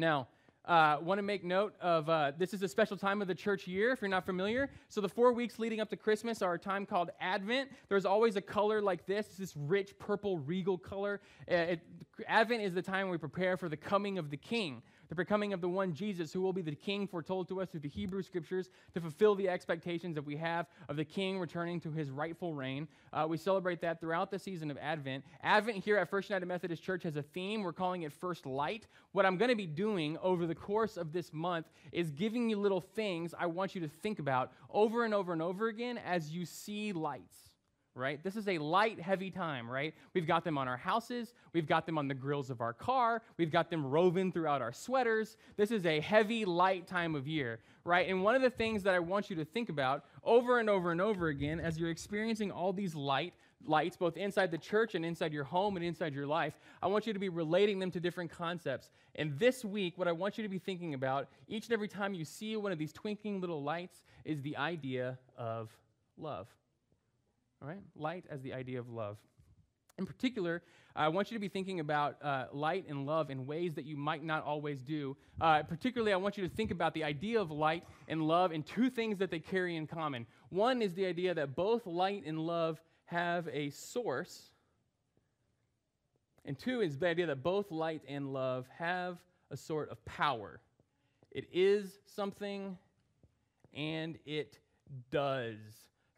Now, uh, want to make note of uh, this is a special time of the church year if you're not familiar. So the four weeks leading up to christmas are a time called advent. There's always a color like this this rich purple regal color. Uh, it, advent is the time we prepare for the coming of the king the coming of the one Jesus who will be the king foretold to us through the Hebrew scriptures to fulfill the expectations that we have of the king returning to his rightful reign. Uh, we celebrate that throughout the season of Advent. Advent here at First United Methodist Church has a theme. We're calling it First Light. What I'm going to be doing over the course of this month is giving you little things I want you to think about over and over and over again as you see lights right? This is a light, heavy time, right? We've got them on our houses, we've got them on the grills of our car, we've got them roving throughout our sweaters. This is a heavy, light time of year, right? And one of the things that I want you to think about over and over and over again as you're experiencing all these light, lights, both inside the church and inside your home and inside your life, I want you to be relating them to different concepts. And this week, what I want you to be thinking about each and every time you see one of these twinkling little lights is the idea of love. All right? Light as the idea of love. In particular, I want you to be thinking about uh, light and love in ways that you might not always do. Uh, particularly, I want you to think about the idea of light and love and two things that they carry in common. One is the idea that both light and love have a source, and two is the idea that both light and love have a sort of power. It is something and it does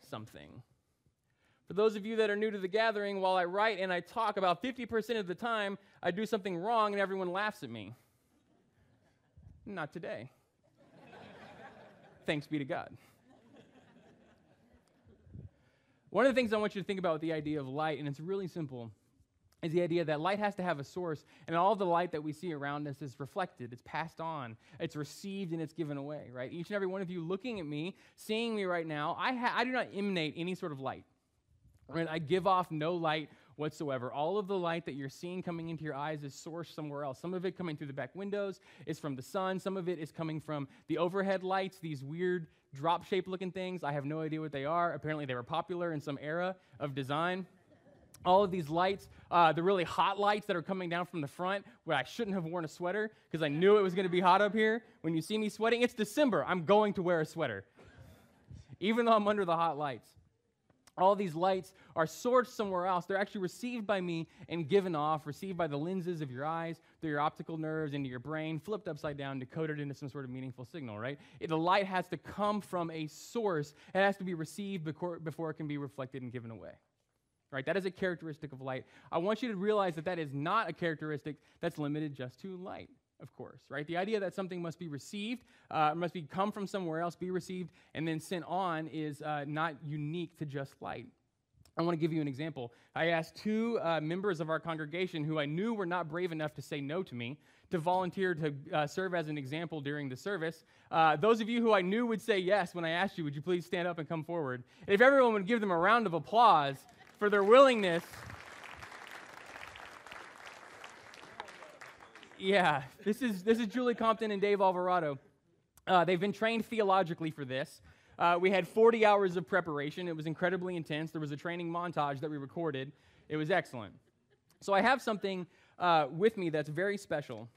something. For those of you that are new to the gathering, while I write and I talk, about 50% of the time I do something wrong and everyone laughs at me. Not today. Thanks be to God. One of the things I want you to think about with the idea of light, and it's really simple, is the idea that light has to have a source, and all the light that we see around us is reflected, it's passed on, it's received, and it's given away, right? Each and every one of you looking at me, seeing me right now, I, ha- I do not emanate any sort of light. Right? I give off no light whatsoever. All of the light that you're seeing coming into your eyes is sourced somewhere else. Some of it coming through the back windows is from the sun. Some of it is coming from the overhead lights, these weird drop shaped looking things. I have no idea what they are. Apparently, they were popular in some era of design. All of these lights, uh, the really hot lights that are coming down from the front, where I shouldn't have worn a sweater because I knew it was going to be hot up here. When you see me sweating, it's December. I'm going to wear a sweater, even though I'm under the hot lights all these lights are sourced somewhere else. They're actually received by me and given off, received by the lenses of your eyes, through your optical nerves, into your brain, flipped upside down, decoded into some sort of meaningful signal, right? The light has to come from a source. It has to be received before, before it can be reflected and given away. Right? That is a characteristic of light. I want you to realize that that is not a characteristic that's limited just to light of course, right? The idea that something must be received, uh, must be come from somewhere else, be received, and then sent on is uh, not unique to just light. I want to give you an example. I asked two uh, members of our congregation who I knew were not brave enough to say no to me to volunteer to uh, serve as an example during the service. Uh, those of you who I knew would say yes when I asked you, would you please stand up and come forward? if everyone would give them a round of applause for their willingness Yeah, this is, this is Julie Compton and Dave Alvarado. Uh, they've been trained theologically for this. Uh, we had 40 hours of preparation. It was incredibly intense. There was a training montage that we recorded. It was excellent. So I have something uh, with me that's very special.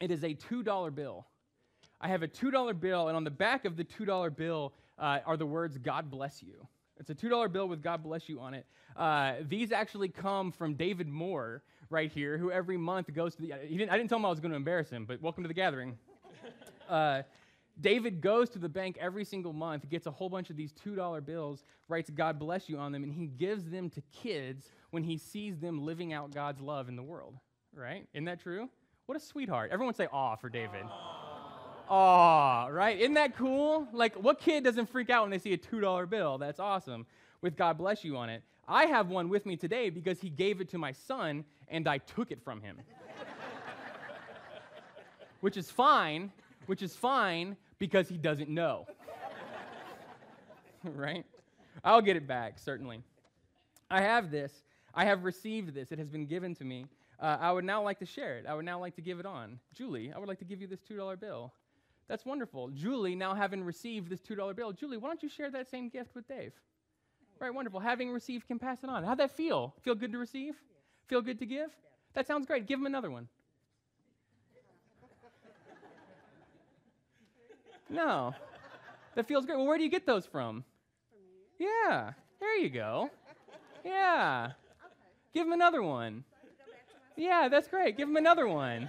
It is a $2 bill. I have a $2 bill, and on the back of the $2 bill uh, are the words, God bless you. It's a $2 bill with God bless you on it. Uh, these actually come from David Moore, right here, who every month goes to the. Didn't, I didn't tell him I was going to embarrass him, but welcome to the gathering. Uh, David goes to the bank every single month, gets a whole bunch of these $2 bills, writes God bless you on them, and he gives them to kids when he sees them living out God's love in the world. Right? Isn't that true? What a sweetheart. Everyone say aw for David. Aw, right? Isn't that cool? Like, what kid doesn't freak out when they see a $2 bill? That's awesome with God bless you on it. I have one with me today because he gave it to my son and I took it from him. which is fine, which is fine because he doesn't know. right? I'll get it back, certainly. I have this. I have received this. It has been given to me. Uh, I would now like to share it. I would now like to give it on. Julie, I would like to give you this $2 bill. That's wonderful. Julie, now having received this $2 bill, Julie, why don't you share that same gift with Dave? Right, wonderful. Having received can pass it on. How'd that feel? Feel good to receive? Feel good to give? That sounds great. Give him another one. No. That feels great. Well, where do you get those from? Yeah. There you go. Yeah. Give him another one. Yeah, that's great. Give him another one.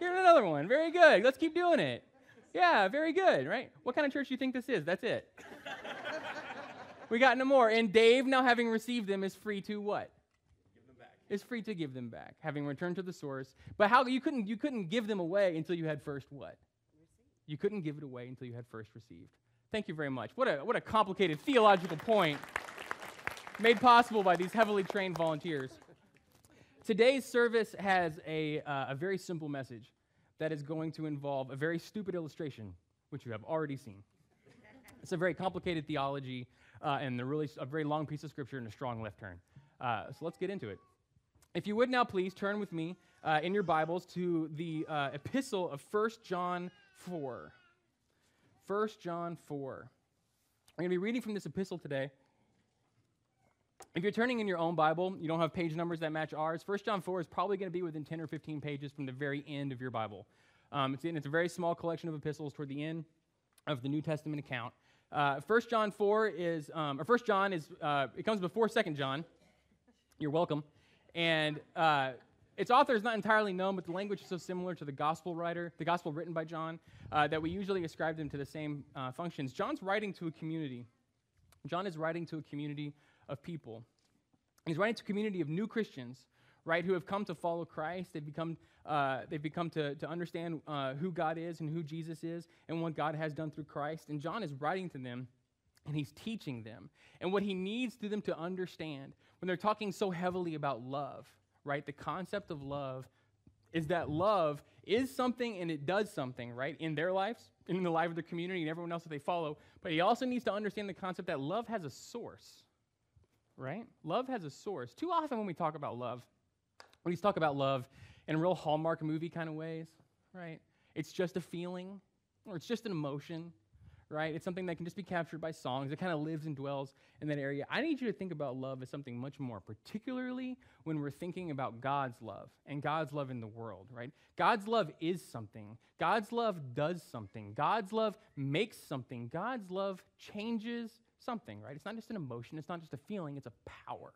Give him another one. Very good. Let's keep doing it. Yeah, very good, right? What kind of church do you think this is? That's it. We got no more. And Dave, now having received them, is free to what? Give them back. Is free to give them back, having returned to the source. But how you couldn't you couldn't give them away until you had first what? You couldn't give it away until you had first received. Thank you very much. What a what a complicated theological point made possible by these heavily trained volunteers. Today's service has a, uh, a very simple message that is going to involve a very stupid illustration, which you have already seen. It's a very complicated theology uh, and a really a very long piece of scripture and a strong left turn. Uh, so let's get into it. If you would now please turn with me uh, in your Bibles to the uh, epistle of 1 John 4. 1 John 4. I'm going to be reading from this epistle today. If you're turning in your own Bible, you don't have page numbers that match ours. 1 John 4 is probably going to be within 10 or 15 pages from the very end of your Bible. Um, it's, it's a very small collection of epistles toward the end of the New Testament account. Uh, 1 John 4 is, um, or 1 John is, uh, it comes before 2 John. You're welcome. And uh, its author is not entirely known, but the language is so similar to the gospel writer, the gospel written by John, uh, that we usually ascribe them to the same uh, functions. John's writing to a community. John is writing to a community of people. He's writing to a community of new Christians, right, who have come to follow Christ. They've become, uh, they've become to, to understand uh, who God is and who Jesus is and what God has done through Christ. And John is writing to them and he's teaching them. And what he needs to them to understand when they're talking so heavily about love, right, the concept of love is that love is something and it does something, right, in their lives, in the life of the community and everyone else that they follow. But he also needs to understand the concept that love has a source right? Love has a source. Too often when we talk about love, we talk about love in real Hallmark movie kind of ways, right? It's just a feeling or it's just an emotion, right? It's something that can just be captured by songs. It kind of lives and dwells in that area. I need you to think about love as something much more, particularly when we're thinking about God's love and God's love in the world, right? God's love is something. God's love does something. God's love makes something. God's love changes something, right? It's not just an emotion, it's not just a feeling, it's a power.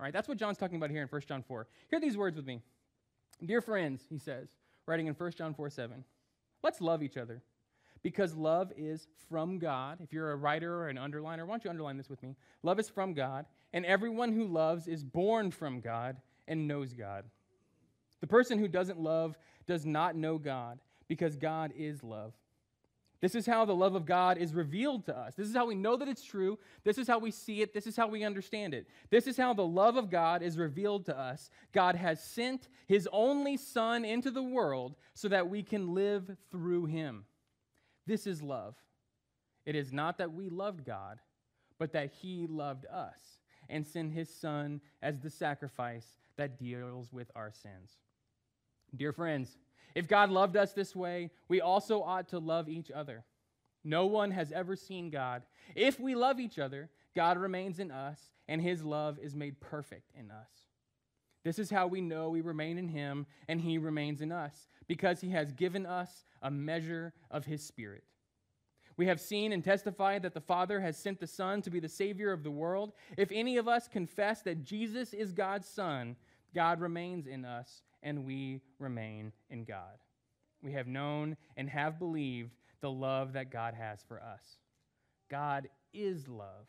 All right, that's what John's talking about here in 1 John 4. Hear these words with me. Dear friends, he says, writing in 1 John 4 7, let's love each other because love is from God. If you're a writer or an underliner, why don't you underline this with me? Love is from God, and everyone who loves is born from God and knows God. The person who doesn't love does not know God because God is love. This is how the love of God is revealed to us. This is how we know that it's true. This is how we see it. This is how we understand it. This is how the love of God is revealed to us. God has sent his only Son into the world so that we can live through him. This is love. It is not that we loved God, but that he loved us and sent his Son as the sacrifice that deals with our sins. Dear friends, if God loved us this way, we also ought to love each other. No one has ever seen God. If we love each other, God remains in us, and his love is made perfect in us. This is how we know we remain in him and he remains in us, because he has given us a measure of his spirit. We have seen and testified that the Father has sent the Son to be the Savior of the world. If any of us confess that Jesus is God's Son, God remains in us, and we remain in God. We have known and have believed the love that God has for us. God is love.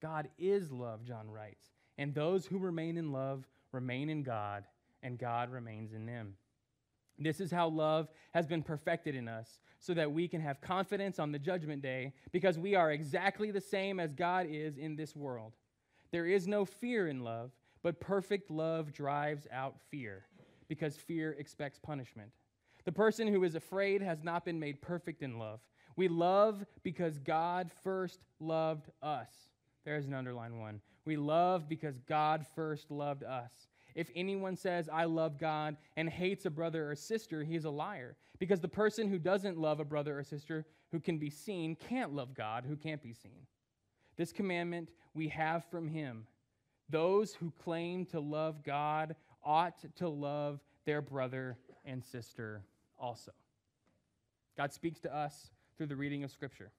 God is love, John writes. And those who remain in love remain in God, and God remains in them. This is how love has been perfected in us, so that we can have confidence on the judgment day, because we are exactly the same as God is in this world. There is no fear in love, but perfect love drives out fear because fear expects punishment. The person who is afraid has not been made perfect in love. We love because God first loved us. There's an underline one. We love because God first loved us. If anyone says, I love God, and hates a brother or sister, he is a liar. Because the person who doesn't love a brother or sister who can be seen can't love God who can't be seen. This commandment we have from him. Those who claim to love God ought to love their brother and sister also. God speaks to us through the reading of Scripture.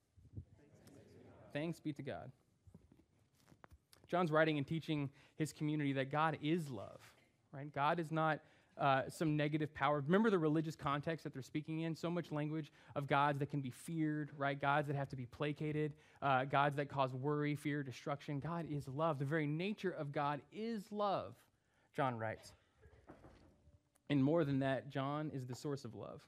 Thanks be to God. John's writing and teaching his community that God is love, right? God is not uh, some negative power. Remember the religious context that they're speaking in? So much language of gods that can be feared, right? Gods that have to be placated, uh, gods that cause worry, fear, destruction. God is love. The very nature of God is love, John writes. And more than that, John is the source of love.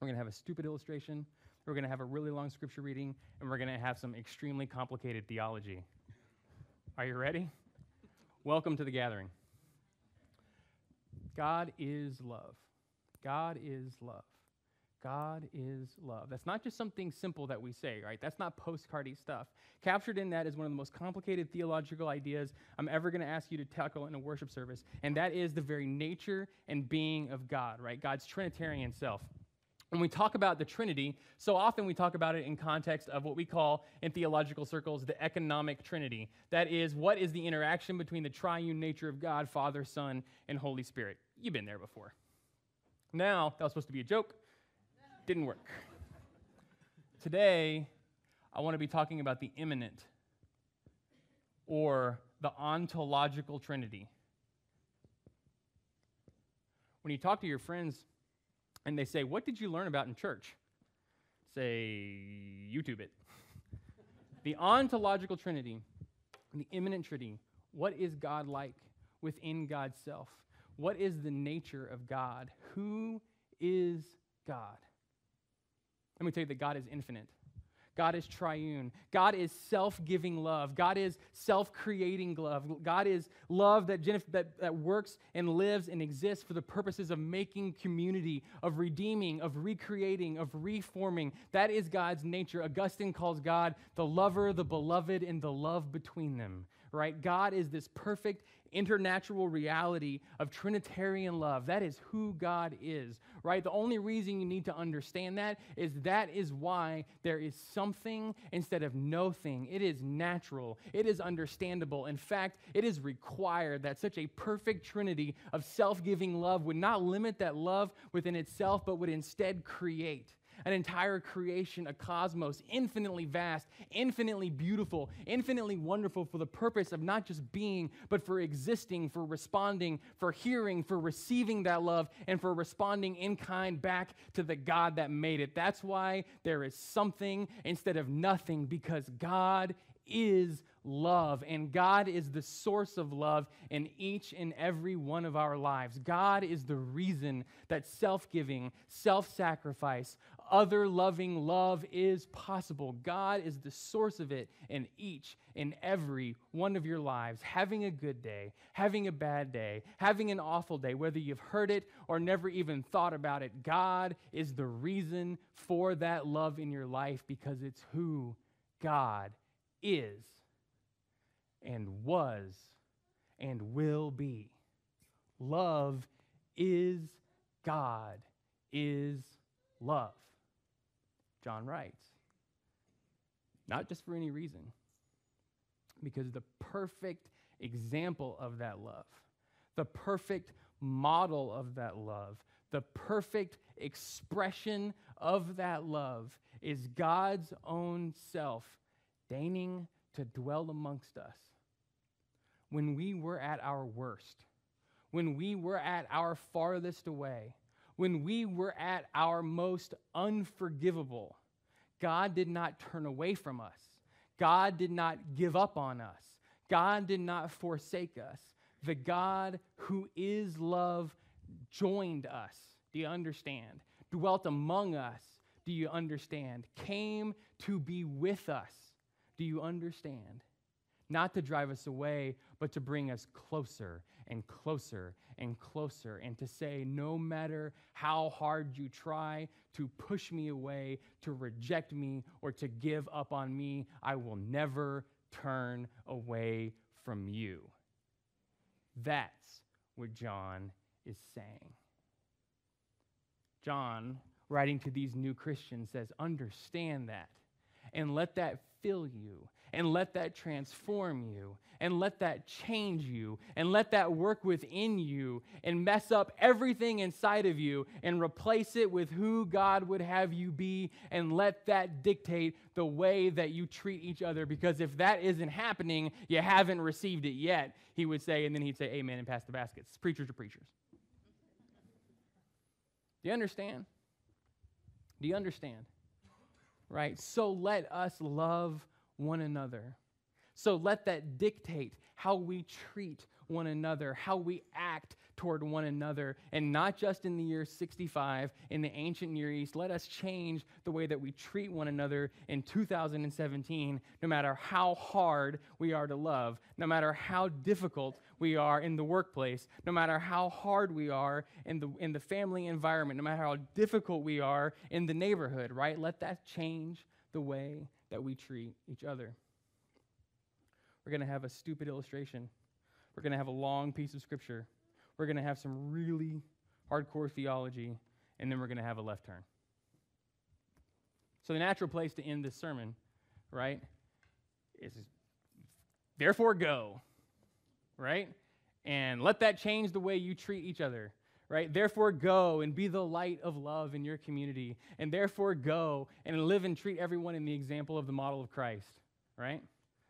We're going to have a stupid illustration. We're going to have a really long scripture reading, and we're going to have some extremely complicated theology. Are you ready? Welcome to the gathering. God is love. God is love. God is love. That's not just something simple that we say, right? That's not postcardy stuff. Captured in that is one of the most complicated theological ideas I'm ever going to ask you to tackle in a worship service, and that is the very nature and being of God, right? God's Trinitarian self. When we talk about the Trinity, so often we talk about it in context of what we call in theological circles the economic Trinity. That is, what is the interaction between the triune nature of God, Father, Son, and Holy Spirit? You've been there before. Now, that was supposed to be a joke. Didn't work. Today, I want to be talking about the immanent or the ontological trinity. When you talk to your friends and they say, What did you learn about in church? Say, YouTube it. the ontological trinity, the immanent trinity, what is God like within God's self? What is the nature of God? Who is God? Let me tell you that God is infinite. God is triune. God is self giving love. God is self creating love. God is love that, that, that works and lives and exists for the purposes of making community, of redeeming, of recreating, of reforming. That is God's nature. Augustine calls God the lover, the beloved, and the love between them right? God is this perfect internatural reality of Trinitarian love. That is who God is, right? The only reason you need to understand that is that is why there is something instead of no thing. It is natural, it is understandable. In fact, it is required that such a perfect trinity of self giving love would not limit that love within itself, but would instead create an entire creation, a cosmos, infinitely vast, infinitely beautiful, infinitely wonderful for the purpose of not just being, but for existing, for responding, for hearing, for receiving that love, and for responding in kind back to the God that made it. That's why there is something instead of nothing, because God is love, and God is the source of love in each and every one of our lives. God is the reason that self giving, self sacrifice, other loving love is possible. God is the source of it in each and every one of your lives. Having a good day, having a bad day, having an awful day, whether you've heard it or never even thought about it, God is the reason for that love in your life because it's who God is and was and will be. Love is God, is love. John writes. Not just for any reason, because the perfect example of that love, the perfect model of that love, the perfect expression of that love is God's own self deigning to dwell amongst us when we were at our worst, when we were at our farthest away, when we were at our most unforgivable. God did not turn away from us. God did not give up on us. God did not forsake us. The God who is love joined us. Do you understand? Dwelt among us. Do you understand? Came to be with us. Do you understand? Not to drive us away, but to bring us closer and closer and closer, and to say, no matter how hard you try to push me away, to reject me, or to give up on me, I will never turn away from you. That's what John is saying. John, writing to these new Christians, says, understand that and let that fill you and let that transform you and let that change you and let that work within you and mess up everything inside of you and replace it with who God would have you be and let that dictate the way that you treat each other. Because if that isn't happening, you haven't received it yet, he would say, and then he'd say, Amen, and pass the baskets. Preachers are preachers. Do you understand? Do you understand? Right? So let us love one another. So let that dictate how we treat one another, how we act toward one another, and not just in the year 65 in the ancient Near East. Let us change the way that we treat one another in 2017, no matter how hard we are to love, no matter how difficult we are in the workplace, no matter how hard we are in the, in the family environment, no matter how difficult we are in the neighborhood, right? Let that change the way that we treat each other. We're going to have a stupid illustration. We're going to have a long piece of scripture. We're going to have some really hardcore theology, and then we're going to have a left turn. So, the natural place to end this sermon, right, is therefore go, right? And let that change the way you treat each other, right? Therefore, go and be the light of love in your community. And therefore, go and live and treat everyone in the example of the model of Christ, right?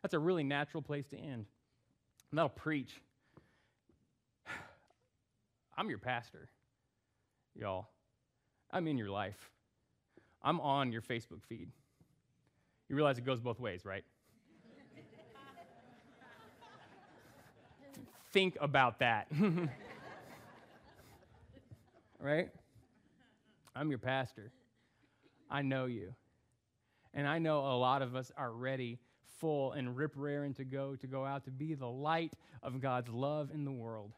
That's a really natural place to end. And that'll preach. I'm your pastor, y'all. I'm in your life. I'm on your Facebook feed. You realize it goes both ways, right? Think about that. right? I'm your pastor. I know you. And I know a lot of us are ready full and rip raring to go, to go out to be the light of God's love in the world.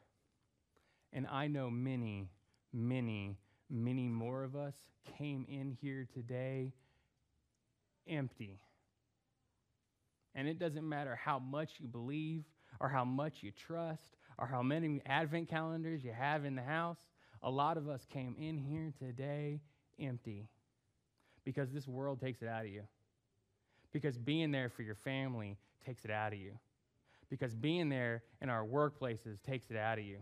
And I know many, many, many more of us came in here today empty. And it doesn't matter how much you believe or how much you trust or how many advent calendars you have in the house. A lot of us came in here today empty because this world takes it out of you. Because being there for your family takes it out of you. Because being there in our workplaces takes it out of you.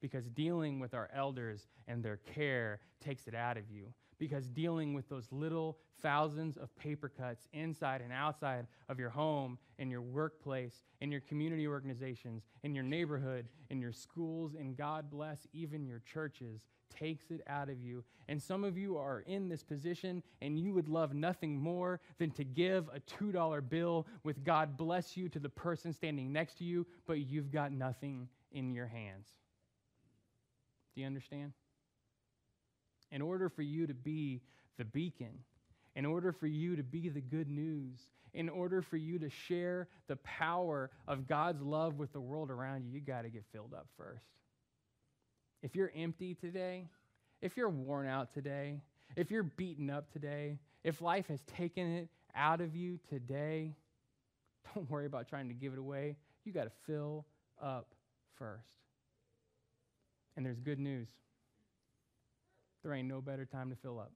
Because dealing with our elders and their care takes it out of you. Because dealing with those little thousands of paper cuts inside and outside of your home, in your workplace, in your community organizations, in your neighborhood, in your schools, and God bless even your churches takes it out of you. And some of you are in this position and you would love nothing more than to give a $2 bill with God bless you to the person standing next to you, but you've got nothing in your hands. Do you understand? In order for you to be the beacon, in order for you to be the good news, in order for you to share the power of God's love with the world around you, you got to get filled up first if you're empty today, if you're worn out today, if you're beaten up today, if life has taken it out of you today, don't worry about trying to give it away. You got to fill up first. And there's good news. There ain't no better time to fill up.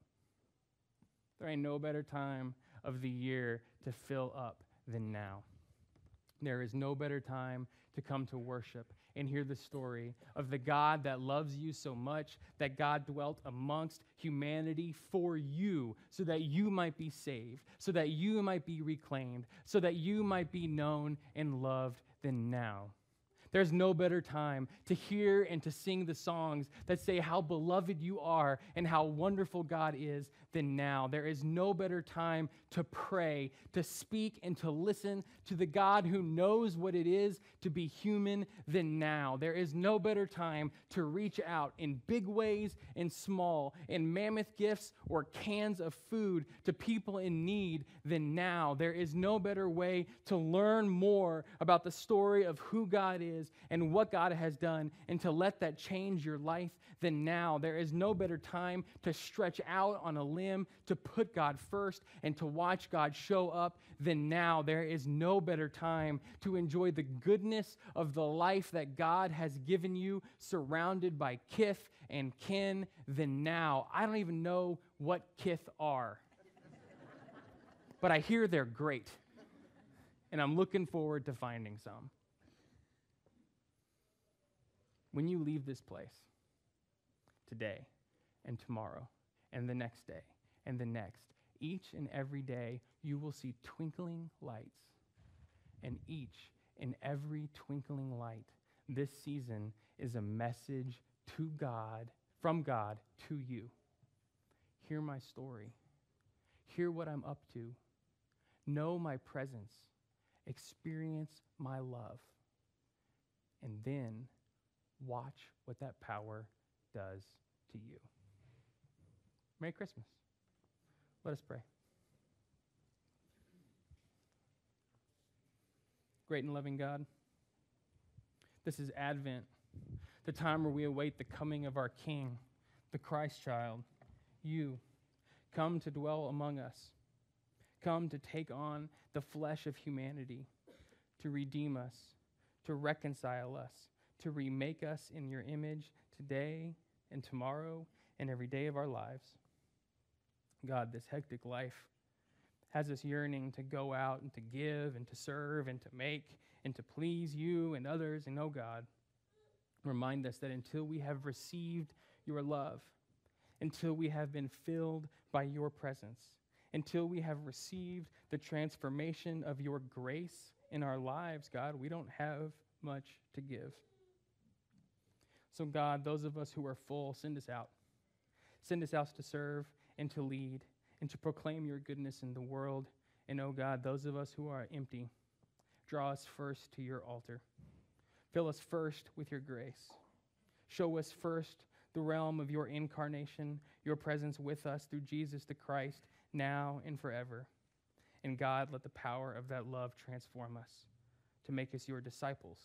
There ain't no better time of the year to fill up than now. There is no better time to come to worship and hear the story of the God that loves you so much that God dwelt amongst humanity for you so that you might be saved, so that you might be reclaimed, so that you might be known and loved than now. There's no better time to hear and to sing the songs that say how beloved you are and how wonderful God is than now. There is no better time to pray, to speak, and to listen to the God who knows what it is to be human than now. There is no better time to reach out in big ways and small, in mammoth gifts or cans of food to people in need than now. There is no better way to learn more about the story of who God is and what God has done and to let that change your life than now. There is no better time to stretch out on a limb, to put God first, and to watch God show up than now. There is no better time to enjoy the goodness of the life that God has given you, surrounded by kith and kin, than now. I don't even know what kith are, but I hear they're great. and I'm looking forward to finding some. When you leave this place today and tomorrow and the next day and the next, each and every day you will see twinkling lights. And each and every twinkling light this season is a message to God, from God to you. Hear my story. Hear what I'm up to. Know my presence. Experience my love. And then watch what that power does to you. Merry Christmas. Let us pray. Great and loving God, this is Advent, the time where we await the coming of our King, the Christ child, you. Come to dwell among us. Come to take on the flesh of humanity, to redeem us, to reconcile us, to remake us in your image today and tomorrow and every day of our lives. God, this hectic life has us yearning to go out and to give and to serve and to make and to please you and others. And oh God, remind us that until we have received your love, until we have been filled by your presence, until we have received the transformation of your grace in our lives, God, we don't have much to give. So, God, those of us who are full, send us out. Send us out to serve and to lead and to proclaim your goodness in the world. And, oh God, those of us who are empty, draw us first to your altar. Fill us first with your grace. Show us first the realm of your incarnation, your presence with us through Jesus the Christ, now and forever. And God, let the power of that love transform us to make us your disciples,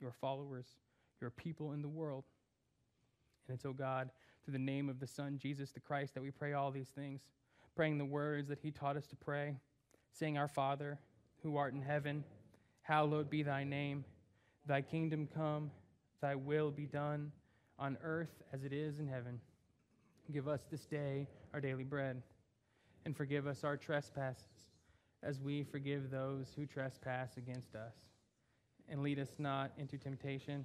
your followers, your people in the world. And it's, oh God, through the name of the Son, Jesus the Christ, that we pray all these things, praying the words that He taught us to pray, saying, Our Father, who art in heaven, hallowed be thy name. Thy kingdom come, thy will be done on earth as it is in heaven. Give us this day our daily bread, and forgive us our trespasses as we forgive those who trespass against us. And lead us not into temptation,